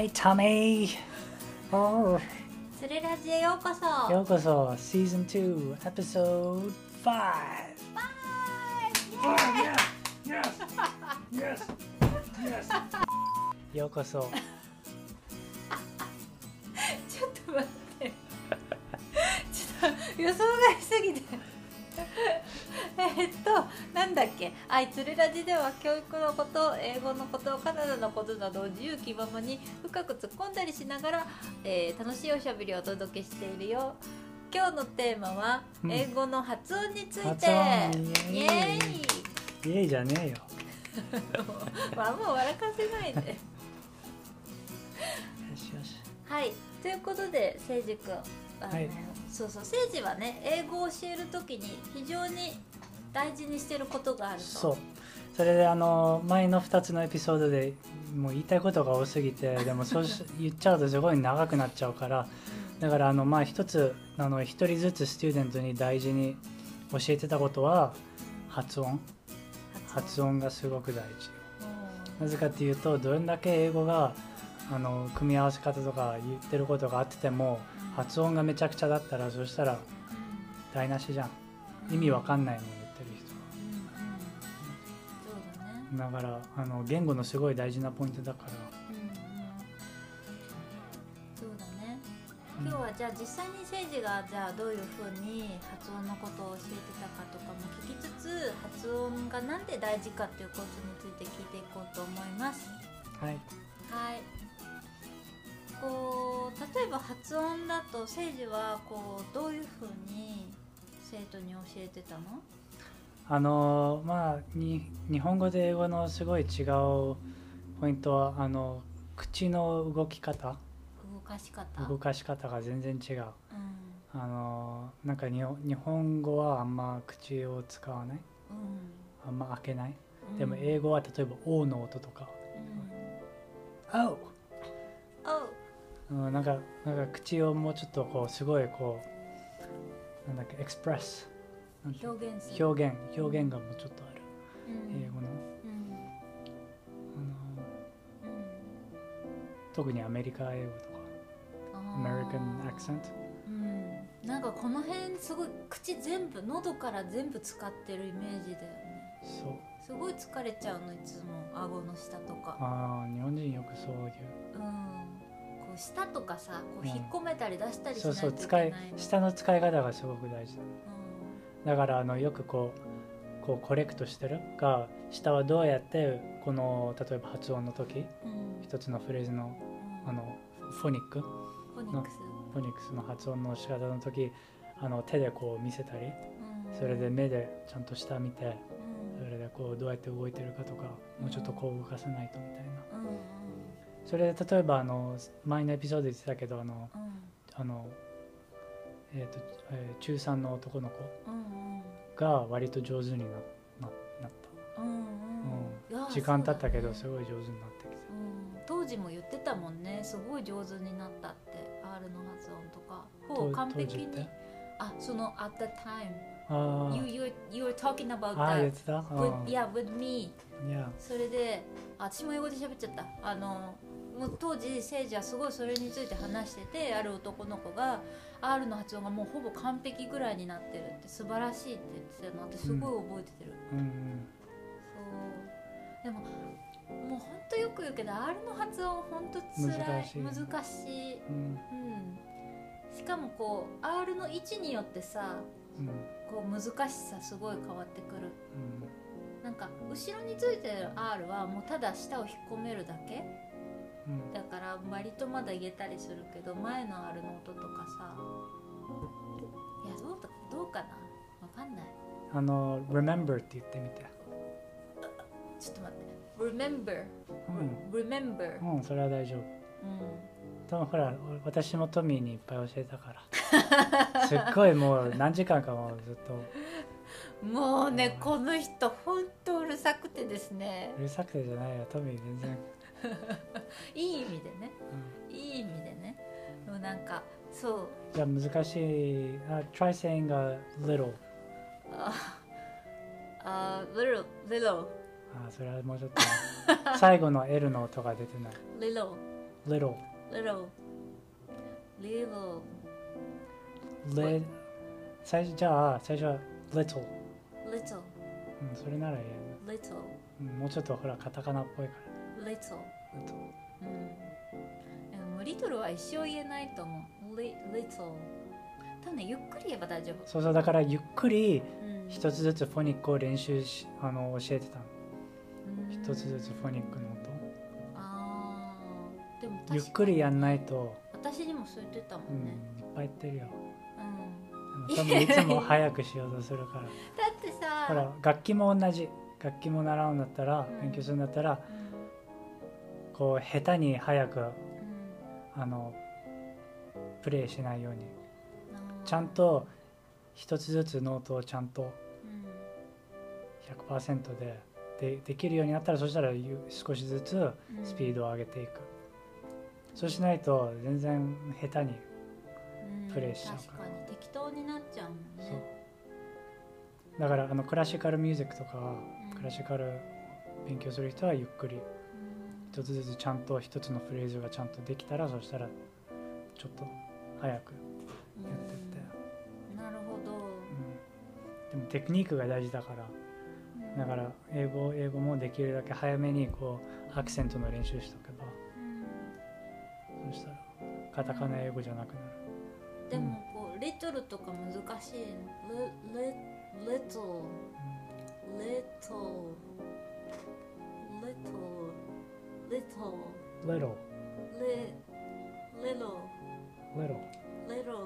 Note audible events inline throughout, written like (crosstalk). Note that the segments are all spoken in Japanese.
Hi, Tommy! Oh, つれラジへようこそようこそ Season 2, Episode 5! は yes! Yes! Yes! (laughs) ようこそちょっと待ってちょっと予想外すぎてえっとなんだっけ？あいつれラジでは教育のこと英語のことカナダのことなどを自由気ままに深く突っ込んだりしながら、えー楽しいおしゃべりをお届けしているよ。今日のテーマはうん。英語の発音について、発音。イエーイ。イエーイじゃねえよ。ま (laughs) あもう笑かせないで。よしよし。はい。ということで誠司君。あの、はい。そうそう誠司はね英語を教える時に非常に大事にしてることがあると。そう。それであの前の2つのエピソードでもう言いたいことが多すぎて (laughs) でもそうし言っちゃうとすごい長くなっちゃうからうんだからあのまあ一つあの一人ずつスチューデントに大事に教えてたことは発音。発音。がすごく大事。うん。なぜかっていうとどれだけ英語があの組み合わせ方とか言ってることがあってても発音がめちゃくちゃだったらそしたら台無しじゃん。意味わかんないの言だからあの言語のすごい大事なポイントだから。うんうん。そうだね。うん。今日はじゃあ実際に誠司がじゃあどういうふうに発音のことを教えてたかとかも聞きつつ発音がなんで大事かっていうことについて聞いていこうと思います。はい。はい。こう例えば発音だと誠司はこうどういうふうに生徒に教えてたの？あのまあに日本語で英語のすごい違うポイントはあの口の動き方。動かし方。動かし方が全然違う。うん。あのなんか日本日本語はあんま口を使わない。うん。あんま開けない。うん。でも英語は例えば「O」の音とか。おうう。ん、なんかなんか口をもうちょっとこうすごいこうなんだっけエクスプレス表現する。表現表現がもうちょっとある。うん。英語の。うん。あのうん特にアメリカ英語とかあアーメリカンアクセントうん。なんかこの辺すごい口全部喉から全部使ってるイメージだよね。そう。すごい疲れちゃうのいつも顎の下とか。あー日本人よくそういう。うん。こう舌とかさこううん。引っ込めたり出したりしそうないといけそう使ないいの舌の使い方がすごく大事だ。うんだからあのよくこうこうコレクトしてるが舌はどうやってこの例えば発音の時うん。一つのフレーズのうん。あのフォニック？フォニックス。フォニックスの発音の仕方の時あの手でこう見せたりうん。それで目でちゃんと下見てうん。それでこうどうやって動いてるかとかもうちょっとこう動かさないとみたいな。それで例えばあの前のエピソードで言ってたけどあのうん。あの、えーとえー中3の男の子が割と上手になななった、うんうんうん。時間経ったけどすごい上手になってきてうん。当時も言ってたもんね。すごい上手になったって。R の発音とか。とほう完璧に。あその at the time あ you, ー。You, you were talking about that. with, yeah with me. いや。それであ私も英語で喋っちゃった。あのもう当時誠治はすごいそれについて話しててある男の子が R の発音がもうほぼ完璧ぐらいになってるって素晴らしいって言ってたの私すごい覚えててる、うんうん。そう。でももうほんとよく言うけど R の発音ほんとつらい。難しい。うん。うん。しかもこう R の位置によってさうん。こう難しさすごい変わってくる。うん。なんか後ろについてる R はもうただ舌を引っ込めるだけうん。だから割とまだ言えたりするけど前の R の音とかさいやどうだどうかな？わかんない。あの remember って言ってみて。ちょっと待って。remember うん、remember うん、それは大丈夫。うん。多分ほら私もトミーにいっぱい教えたから。(laughs) すっごいもう何時間かもずっと。もうねこの人ほんとうるさくてですね。うるさくてじゃないよトミー全然、(laughs) いい意味でね。うんいい意味でね。でもなんかそう。じゃあ難しい。あ try saying a little ああ little little あそれはもうちょっと。最後の L の音が出てない。little little little little Le 最初じゃあ最初は little、little うん、それならいい little うんもうちょっとほらカタカナっぽいから little. うんでもリトルは一生言えないと思う。Li- little 多分ねゆっくり言えば大丈夫。そうそうだからゆっくりうん。一つずつフォニックを練習しあの教えてたの。うん。一つずつフォニックの音。あー。でも確かゆっくりやんないと、私にもそう言ってたもうんん、いねっぱい言ってるよ。うん、多分いつも早くしようとするから。(laughs) だってさ。ほら楽器も同じ。楽器も習うんだったらうん。勉強するんだったらうんこう下手に早くうん。あのプレイしないように。ちゃんと一つずつノートをちゃんとうん。100%ででできるようになったらそしたらゆ少しずつうん。スピードを上げていく、そうしないと全然下手にうん。プレイしちゃう確かに適当になっちゃうもんね。だからあのクラシカルミュージックとかうん。クラシカル勉強する人はゆっくりうん一つずつちゃんと一つのフレーズがちゃんとできたらそしたらちょっと早くやってって、うん。なるほど。うん、でもテクニックが大事だから。うんだから英語英語もできるだけ早めにこうアクセントの練習しとけば。うんそしたらカタカナ英語じゃなくなる。でもこうリトルとか難しい。レレリトル。リトル little little リロ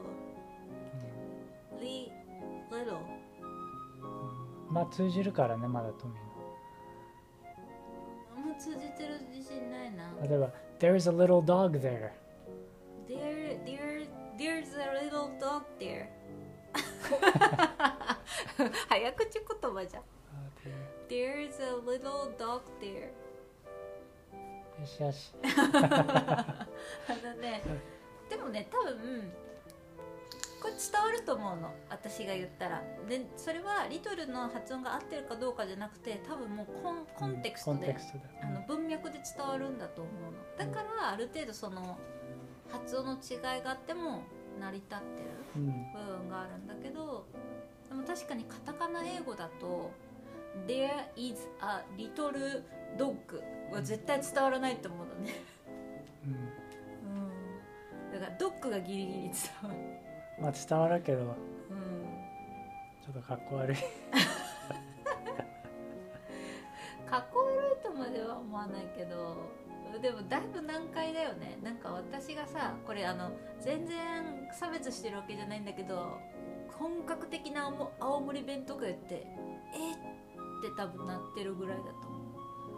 リリロうんまあ通じるからねまだトミあんま通じてる自信ないなー例えば There's a little dog there There, there, there's a little dog there 早口言葉じゃん There's a little dog there よしよし。(laughs) あのねでもね多分これ伝わると思うの。私が言ったら。でそれはリトルの発音が合ってるかどうかじゃなくて多分もうコンコンテクストでコンテクストであの文脈で伝わるんだと思うの。だからある程度その発音の違いがあっても成り立ってるうん。部分があるんだけどでも確かにカタカナ英語だと「There is a little dog」は絶対伝わらないと思うのね、うん。うん、だからドッグがギリギリ伝わる、まあ伝わるけどうん、ちょっとかっこ悪い。(laughs) かっこ悪いとまでは思わないけどでもだいぶ難解だよね。なんか私がさこれあの全然差別してるわけじゃないんだけど本格的な青森弁とか言ってえっって多分なってるぐらいだと思う。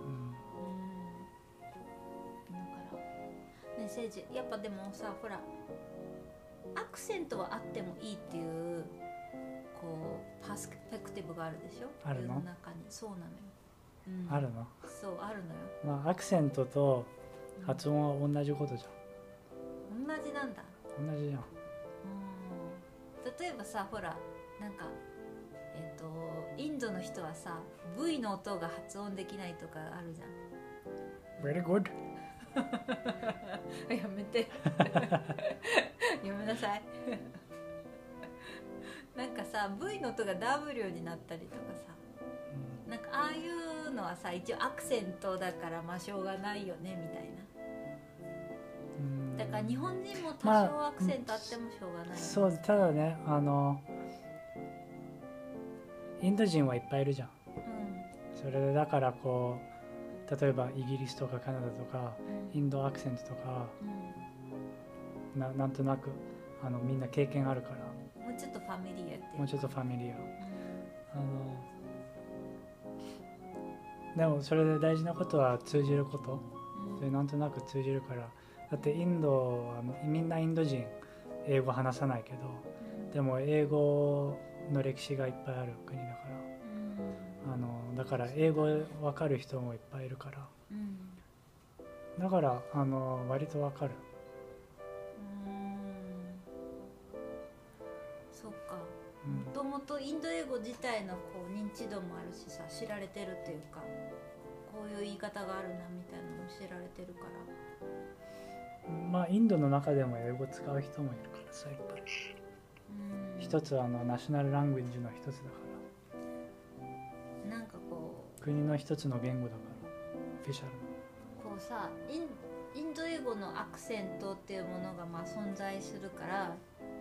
うん。だからねせいじやっぱでもさほらアクセントはあってもいいっていうこうパスペクティブがあるでしょ？あるの？世の中に。そうなのよ、うん、あるの？そうあるのよ。まあアクセントと発音は同じことじ同じなんだ。ゃん同じじゃん。うん。例えばさほらなんかえっ、とインドの人はさ V の音が発音できないとかあるじゃん。Very good. (laughs) やめて。(laughs) やめなさい。(laughs) なんかさ V の音が W になったりとかさなんかああいうのはさ一応アクセントだからまあしょうがないよねみたいな。うん。だから日本人も多まあ少アクセントあってもしょうがない。よね、そうただねあのインド人はいっぱいいるじゃん。うん。それでだからこう例えばイギリスとかカナダとかインドアクセントとかうん。ななんとなくあのみんな経験あるから。もうちょっとファミリアってもうちょっとファミリア。うん。あのでもそれで大事なことは通じること。うん。それなんとなく通じるから。だってインドはみんなインド人。英語話さないけど。でも英語の歴史がいっぱいある国だかうん。らあのだから英語わかる人もいっぱいいるから。うん。だからあの割とわかる。うん。そっか。うん。もともとインド英語自体のこう認知度もあるしさ知られてるっていうかこういう言い方があるなみたいなのも知られてるから。まあインドの中でも英語使う人もいるからさいっぱいうん一つあのナショナルラングエージの一つだかなんかこう。ら国の一つの言語だから。オフィシャルこうさインインド英語のアクセントっていうものがまあ存在するから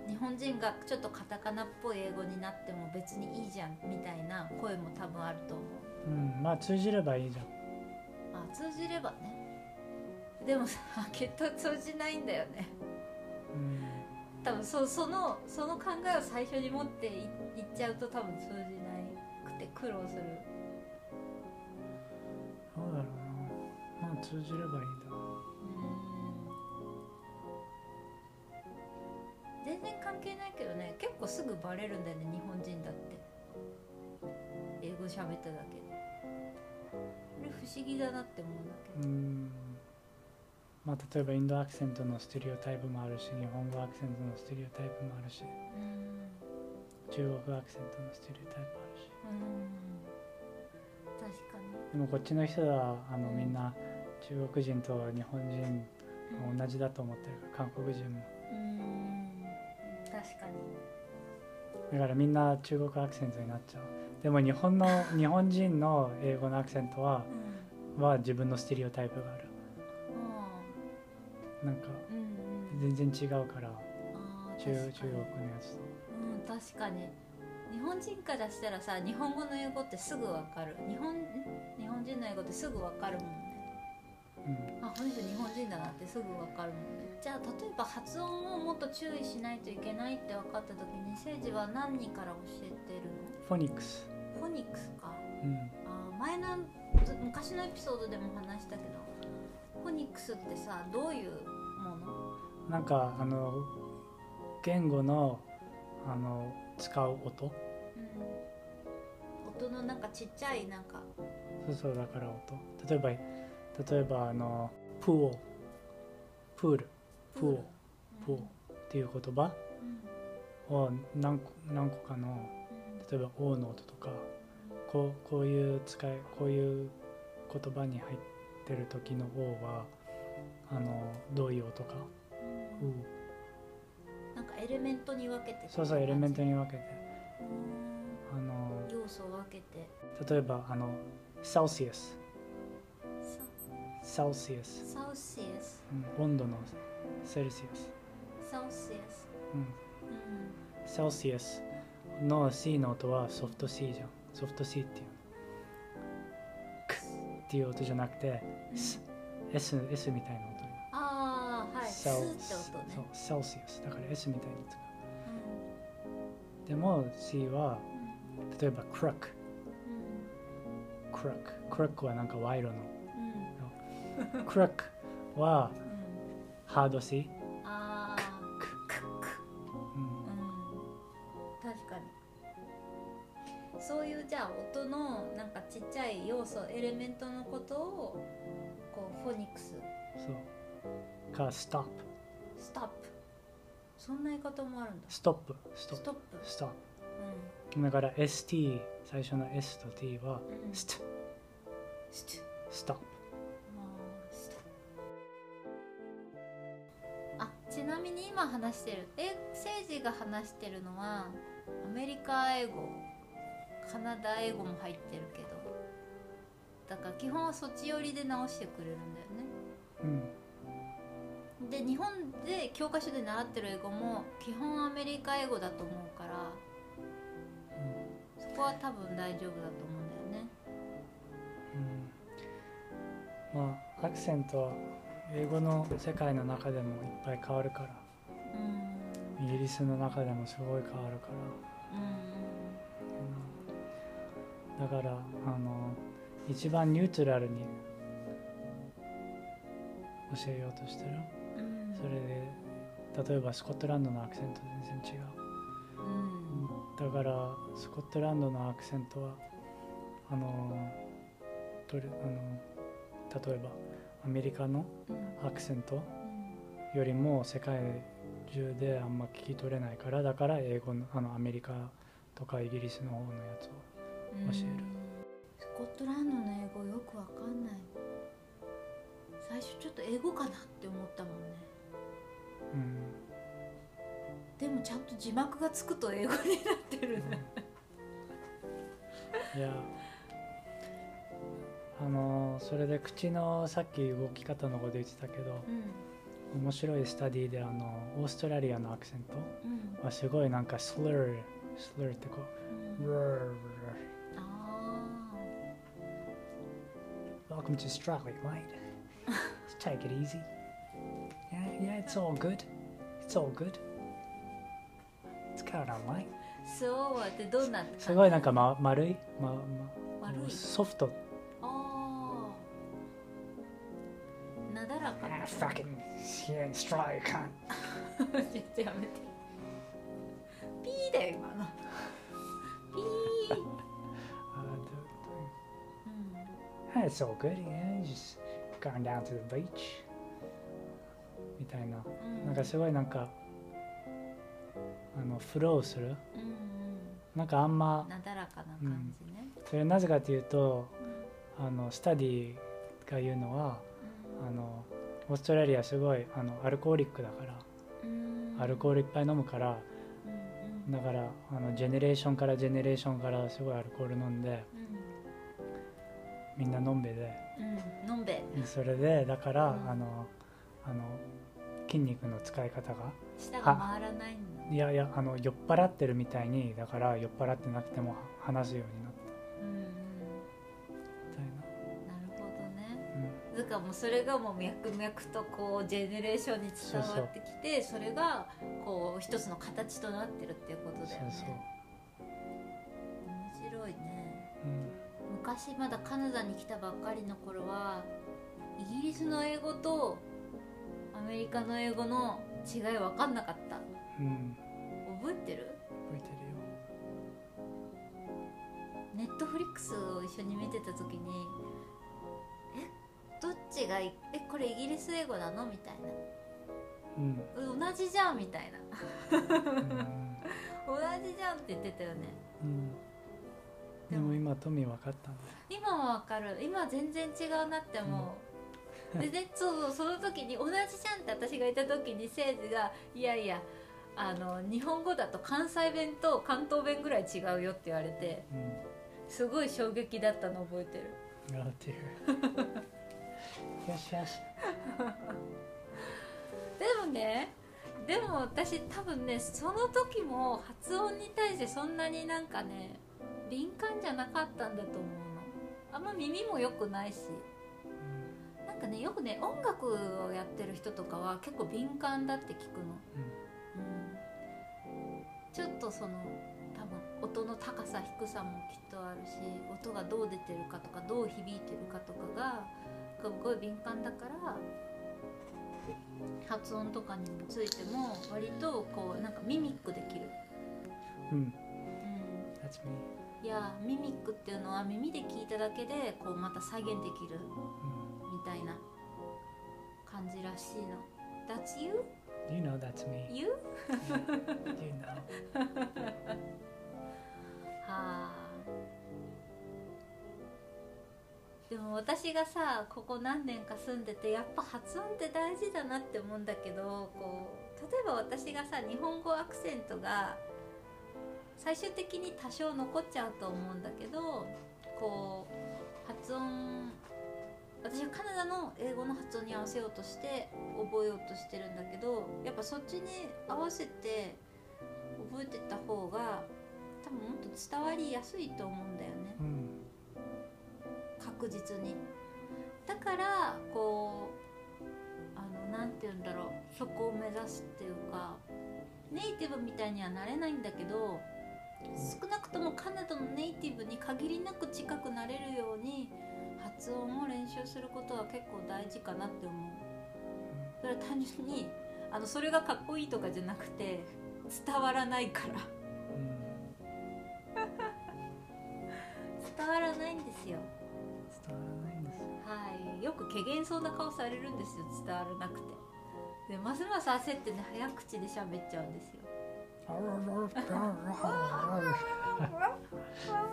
日本人がちょっとカタカナっぽい英語になっても別にいいじゃんみたいな声も多分あると思う。うんまあ通じればいいじゃん。あ通じればね。でもさきっと通じないんだよね。うん多分そそのその考えを最初に持っていいっちゃうと多分通じなくて苦労する。どうだろうな。まあ通じればいいだろ全然関係ないけどね。結構すぐバレるんだよね日本人だって。英語喋っただけで。これ不思議だなって思うんだけど。ううんまあ例えばインドアクセントのステレオタイプもあるし日本語アクセントのステレオタイプもあるしうん中国アクセントのステレオタイプあるし。うん。確かに。でもこっちの人はあのみんな中国人と日本人同じだと思ってるから韓国人も。うん。確かに。だからみんな中国アクセントになっちゃう。でも日本の日本人の英語のアクセントはうん。は自分のステレオタイプがあるなんか全然違うから中中国のやつ。とうん確かに。日本人からしたらさ日本語の英語ってすぐわかる。日本ん？日本人の英語ってすぐわかるもんね。うん。あこの人日本人だなってすぐわかるもんね。じゃあ例えば発音をもっと注意しないといけないって分かった時に誠治は何人から教えてるフォニックス。のフォニックスか。うん。あ前のず昔のエピソードでも話したけどフォニックスってさどういうもの？なんかあの言語のあの使う音？うん、音のなんかちっちゃいなんか。そうそうだから音。例えば例えばあのプールプール。プール。プールっていう言葉？うん。を何個何個かのうん。例えば「O」の音とかこうこういう使いこういう言葉に入ってる時の「O」はあのどういう音か「ううん。なんかエレメントに分けてそうそうエレメントに分けて。うん。あの要素を分けて。例えばあの「セルシウス」サセルシウス、サウシエスうん、温度のセルシウス、サウシエスうん、うん。セルシウスの C の音はソフト C じゃん。ソフト C っていう。クっていう音じゃなくて、S, S, S みたいなセルーって音そうねセルシウスだから S みたいに使うでも C はうん例えばクラックうんクラッククラックはなんか賄賂のうんクラックはうんハード C、ああうんうん確かにそういうじゃあ音のなんかちっちゃい要素エレメントのことをこうフォニックスそうかストップ。ストップ。そんな言い方もあるんだ。ストップ。ストップ。ストップ。ストッうプだから ST 最初の S と T はんうん。ストストストップ。あーストあちなみに今話してるえ誠治が話してるのはアメリカ英語カナダ英語も入ってるけどだから基本はそっち寄りで直してくれるんだよね。うんで日本で教科書で習ってる英語も基本アメリカ英語だと思うからそこは多分大丈夫だと思うんだよね。うん。まあアクセントは英語の世界の中でもいっぱい変わるから。うん。イギリスの中でもすごい変わるから、うん。うんだからあの一番ニュートラルに教えようとしてる。うんそれで例えばスコットランドのアクセント全然違う。うんだからスコットランドのアクセントはあのとりあの例えばアメリカのうん。アクセントうんよりも世界中であんま聞き取れないからだから英語のあのアメリカとかイギリスの方のやつを教える。スコットランドの英語よくわかんない。最初ちょっと英語かなって思ったもんね。うんでもちゃんと字幕がつくと英語になってるね。いや。あのそれで口のさっき動き方のこと言ってたけどうん。面白いスタディであのオーストラリアのアクセントうん。はすごいなんかスラースラーってこうん。う、Roar あ Welcome to Australia, (laughs) mate. Just take it easy. Yeah, yeah, it's all good. It's all good. It's going on, mate. あそうってどうなってすごいなんか、ま、丸い、まま、丸いソフト。ああなだらか Ah, な fucking here in Australia, can't. ちょっとやめてピーだよ今のピー、 Uh, うん do- it's all good, yeah. Just going down to the beach. みたいな。うん、なんかすごいなんか、あの、フローする。うんうん。なんかあんま、なだらかな感じね、それなぜかというと、あの、スタディが言うのは、うん。あのオーストラリアすごいあのアルコーリックだから、うん。アルコールいっぱい飲むからうんうん。だからあのジェネレーションからジェネレーションからすごいアルコール飲んでみんな飲んべで。うん。うん飲んべ。それでだから、うん。あのあの筋肉の使い方が？舌が回らないの？いやいやあの酔っ払ってるみたいにだから酔っ払ってなくても話すようになった。な。るほどね。な、だからもうそれがもう脈々とこうジェネレーションに伝わってきてそれがこう一つの形となってるっていうことだよね。面白いね。うん。昔まだカナダに来たばっかりの頃はイギリスの英語とアメリカの英語の違い分かんなかった。うん。覚えてる？覚えてネットフリックスを一緒に見てた時にえ？どっちがいえこれイギリス英語なの？みたいな。るようん。同じじゃんみたいな。同じじゃんって言ってたよね。うん、でも今トミー分かったんだ今はわかる。今は全然違うなって思う、(laughs) でねそうそうその時に同じじゃんって私がいた時にせいじが「いやいやあの日本語だと関西弁と関東弁ぐらい違うよ」って言われてうんすごい衝撃だったの覚えてる Oh dear. yes, yes. でもねでも私多分ねその時も発音に対してそんなになんかね敏感じゃなかったんだと思うのあんま耳も良くないしねよくね音楽をやってる人とかは結構敏感だって聞くの、うん、ちょっとその多分音の高さ低さもきっとあるし音がどう出てるかとかどう響いてるかとかがすごい敏感だから発音とかについても割とこうなんかミミックできる、うん。うん。いやミミックっていうのは耳で聞いただけでこうまた再現できるうん。みたいな感じらしいの That's you? You know that's me. You? (laughs) you know. (laughs) はあでも私がさここ何年か住んでてやっぱ発音って大事だなって思うんだけどこう例えば私がさ日本語アクセントが最終的に多少残っちゃうと思うんだけどこう発音私はカナダの英語の発音に合わせようとして覚えようとしてるんだけどやっぱそっちに合わせて覚えてった方が多分もっと伝わりやすいと思うんだよね。うん。確実に。だからこうあのて言うんだろう。そこを目指すっていうかネイティブみたいにはなれないんだけど少なくともカナダのネイティブに限りなく近くなれるように発音を練習することは結構大事かなって思う。それは単純にあのそれがかっこいいとかじゃなくて伝わらないから。うん。伝わらないんですよ。伝わらないんですよ。はい、よく怪げそうな顔されるんですよ。伝わらなくて。でますます焦ってね早口で喋っちゃうんですよ (laughs)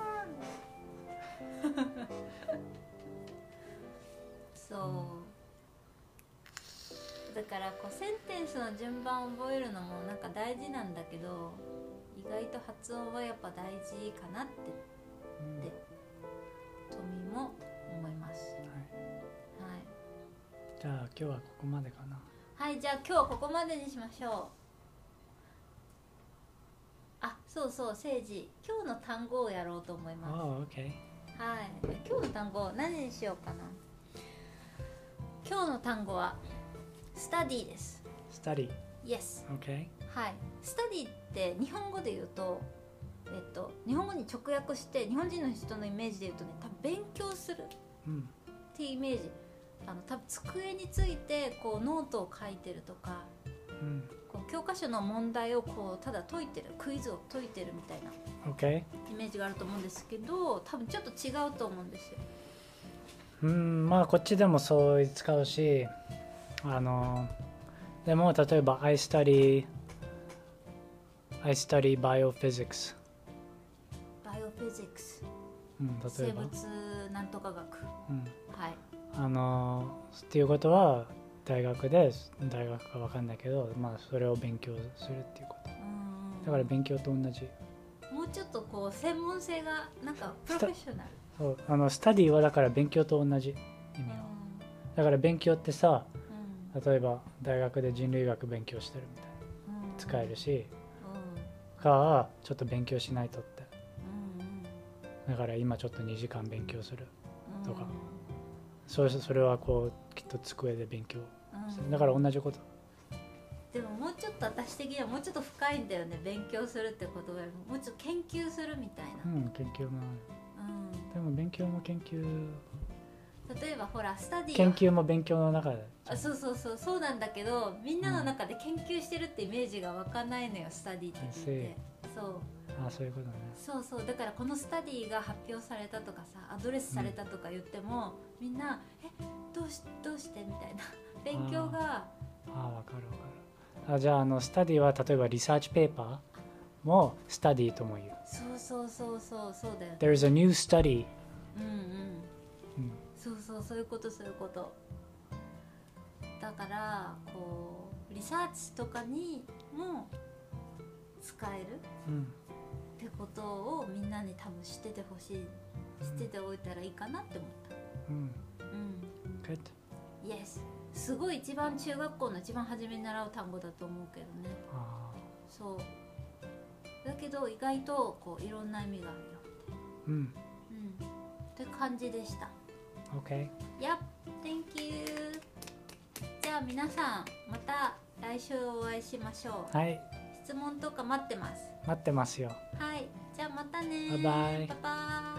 そう。だからこうセンテンスの順番を覚えるのもなんか大事なんだけど意外と発音はやっぱ大事かなってうん。でトミーも思います。はい。はい。じゃあ今日はここまでかな。はいじゃあ今日はここまでにしましょう。あそうそう誠治今日の単語をやろうと思います。Oh. はい。今日の単語何にしようかな今日の単語はスタディです Study. Yes Okay. はい study って日本語で言うとえっと日本語に直訳して日本人の人のイメージで言うとね多分勉強するうん。っていうイメージあの多分机についてこうノートを書いてるとかうん。こう教科書の問題をこうただ解いてるクイズを解いてるみたいな Okay. イメージがあると思うんですけど多分ちょっと違うと思うんですようん、まあこっちでもそう使うし、あの、でも例えば I study I study biophysics。バイオフィジックスうん、例生えば？物なんとか学うん。はいあのっていうことは大学で大学かわかんないけど、まあそれを勉強するっていうこと。うんだから勉強と同じ。もうちょっとこう専門性がなんかプロフェッショナルそう。あのスタディはだから勉強と同じ。意味は。だから勉強ってさ、うん。例えば大学で人類学勉強してるみたいな。うん。使えるし、うん。かちょっと勉強しないとって。うんだから今ちょっと2時間勉強する。うん。とかそうそれはこうきっと机で勉強。うん。だから同じこと。でももうちょっと私的にはもうちょっと深いんだよね。勉強するってことよりも。もうちょっと研究するみたいな、うん、研究もあうんる。でも勉強も研究、例えばほらスタディ研究も勉強の中で。あそうそうそうそうなんだけどみんなの中で研究してるってイメージが湧かないのよスタディって聞いてそうあそういうことね。そうそうだからこのスタディが発表されたとかさアドレスされたとか言っても、みんな「えどうしどうして?」みたいな勉強がああ、わかるわかる。あじゃああのスタディは例えばリサーチペーパー？もスタディとも言う。そうそうそうそうそうだよ。ね There's a new study. うんうん。うんそうそうそういうことそういうこと。だからこうリサーチとかにも使えるうん。ってことをみんなに多分知っててほしい。知ってておいたらいいかなって思った。うん。うん。Good. Yes すごい一番中学校の一番初めに習う単語だと思うけどね。あそうだけど意外とこういろんな意味があるよ。ーうん。うん。って感じでした。OK。Yep. Thank you. じゃあ皆さんまた来週お会いしましょう。はい。質問とか待ってます。待ってますよ。はい。じゃあまたねバイバイバイバイ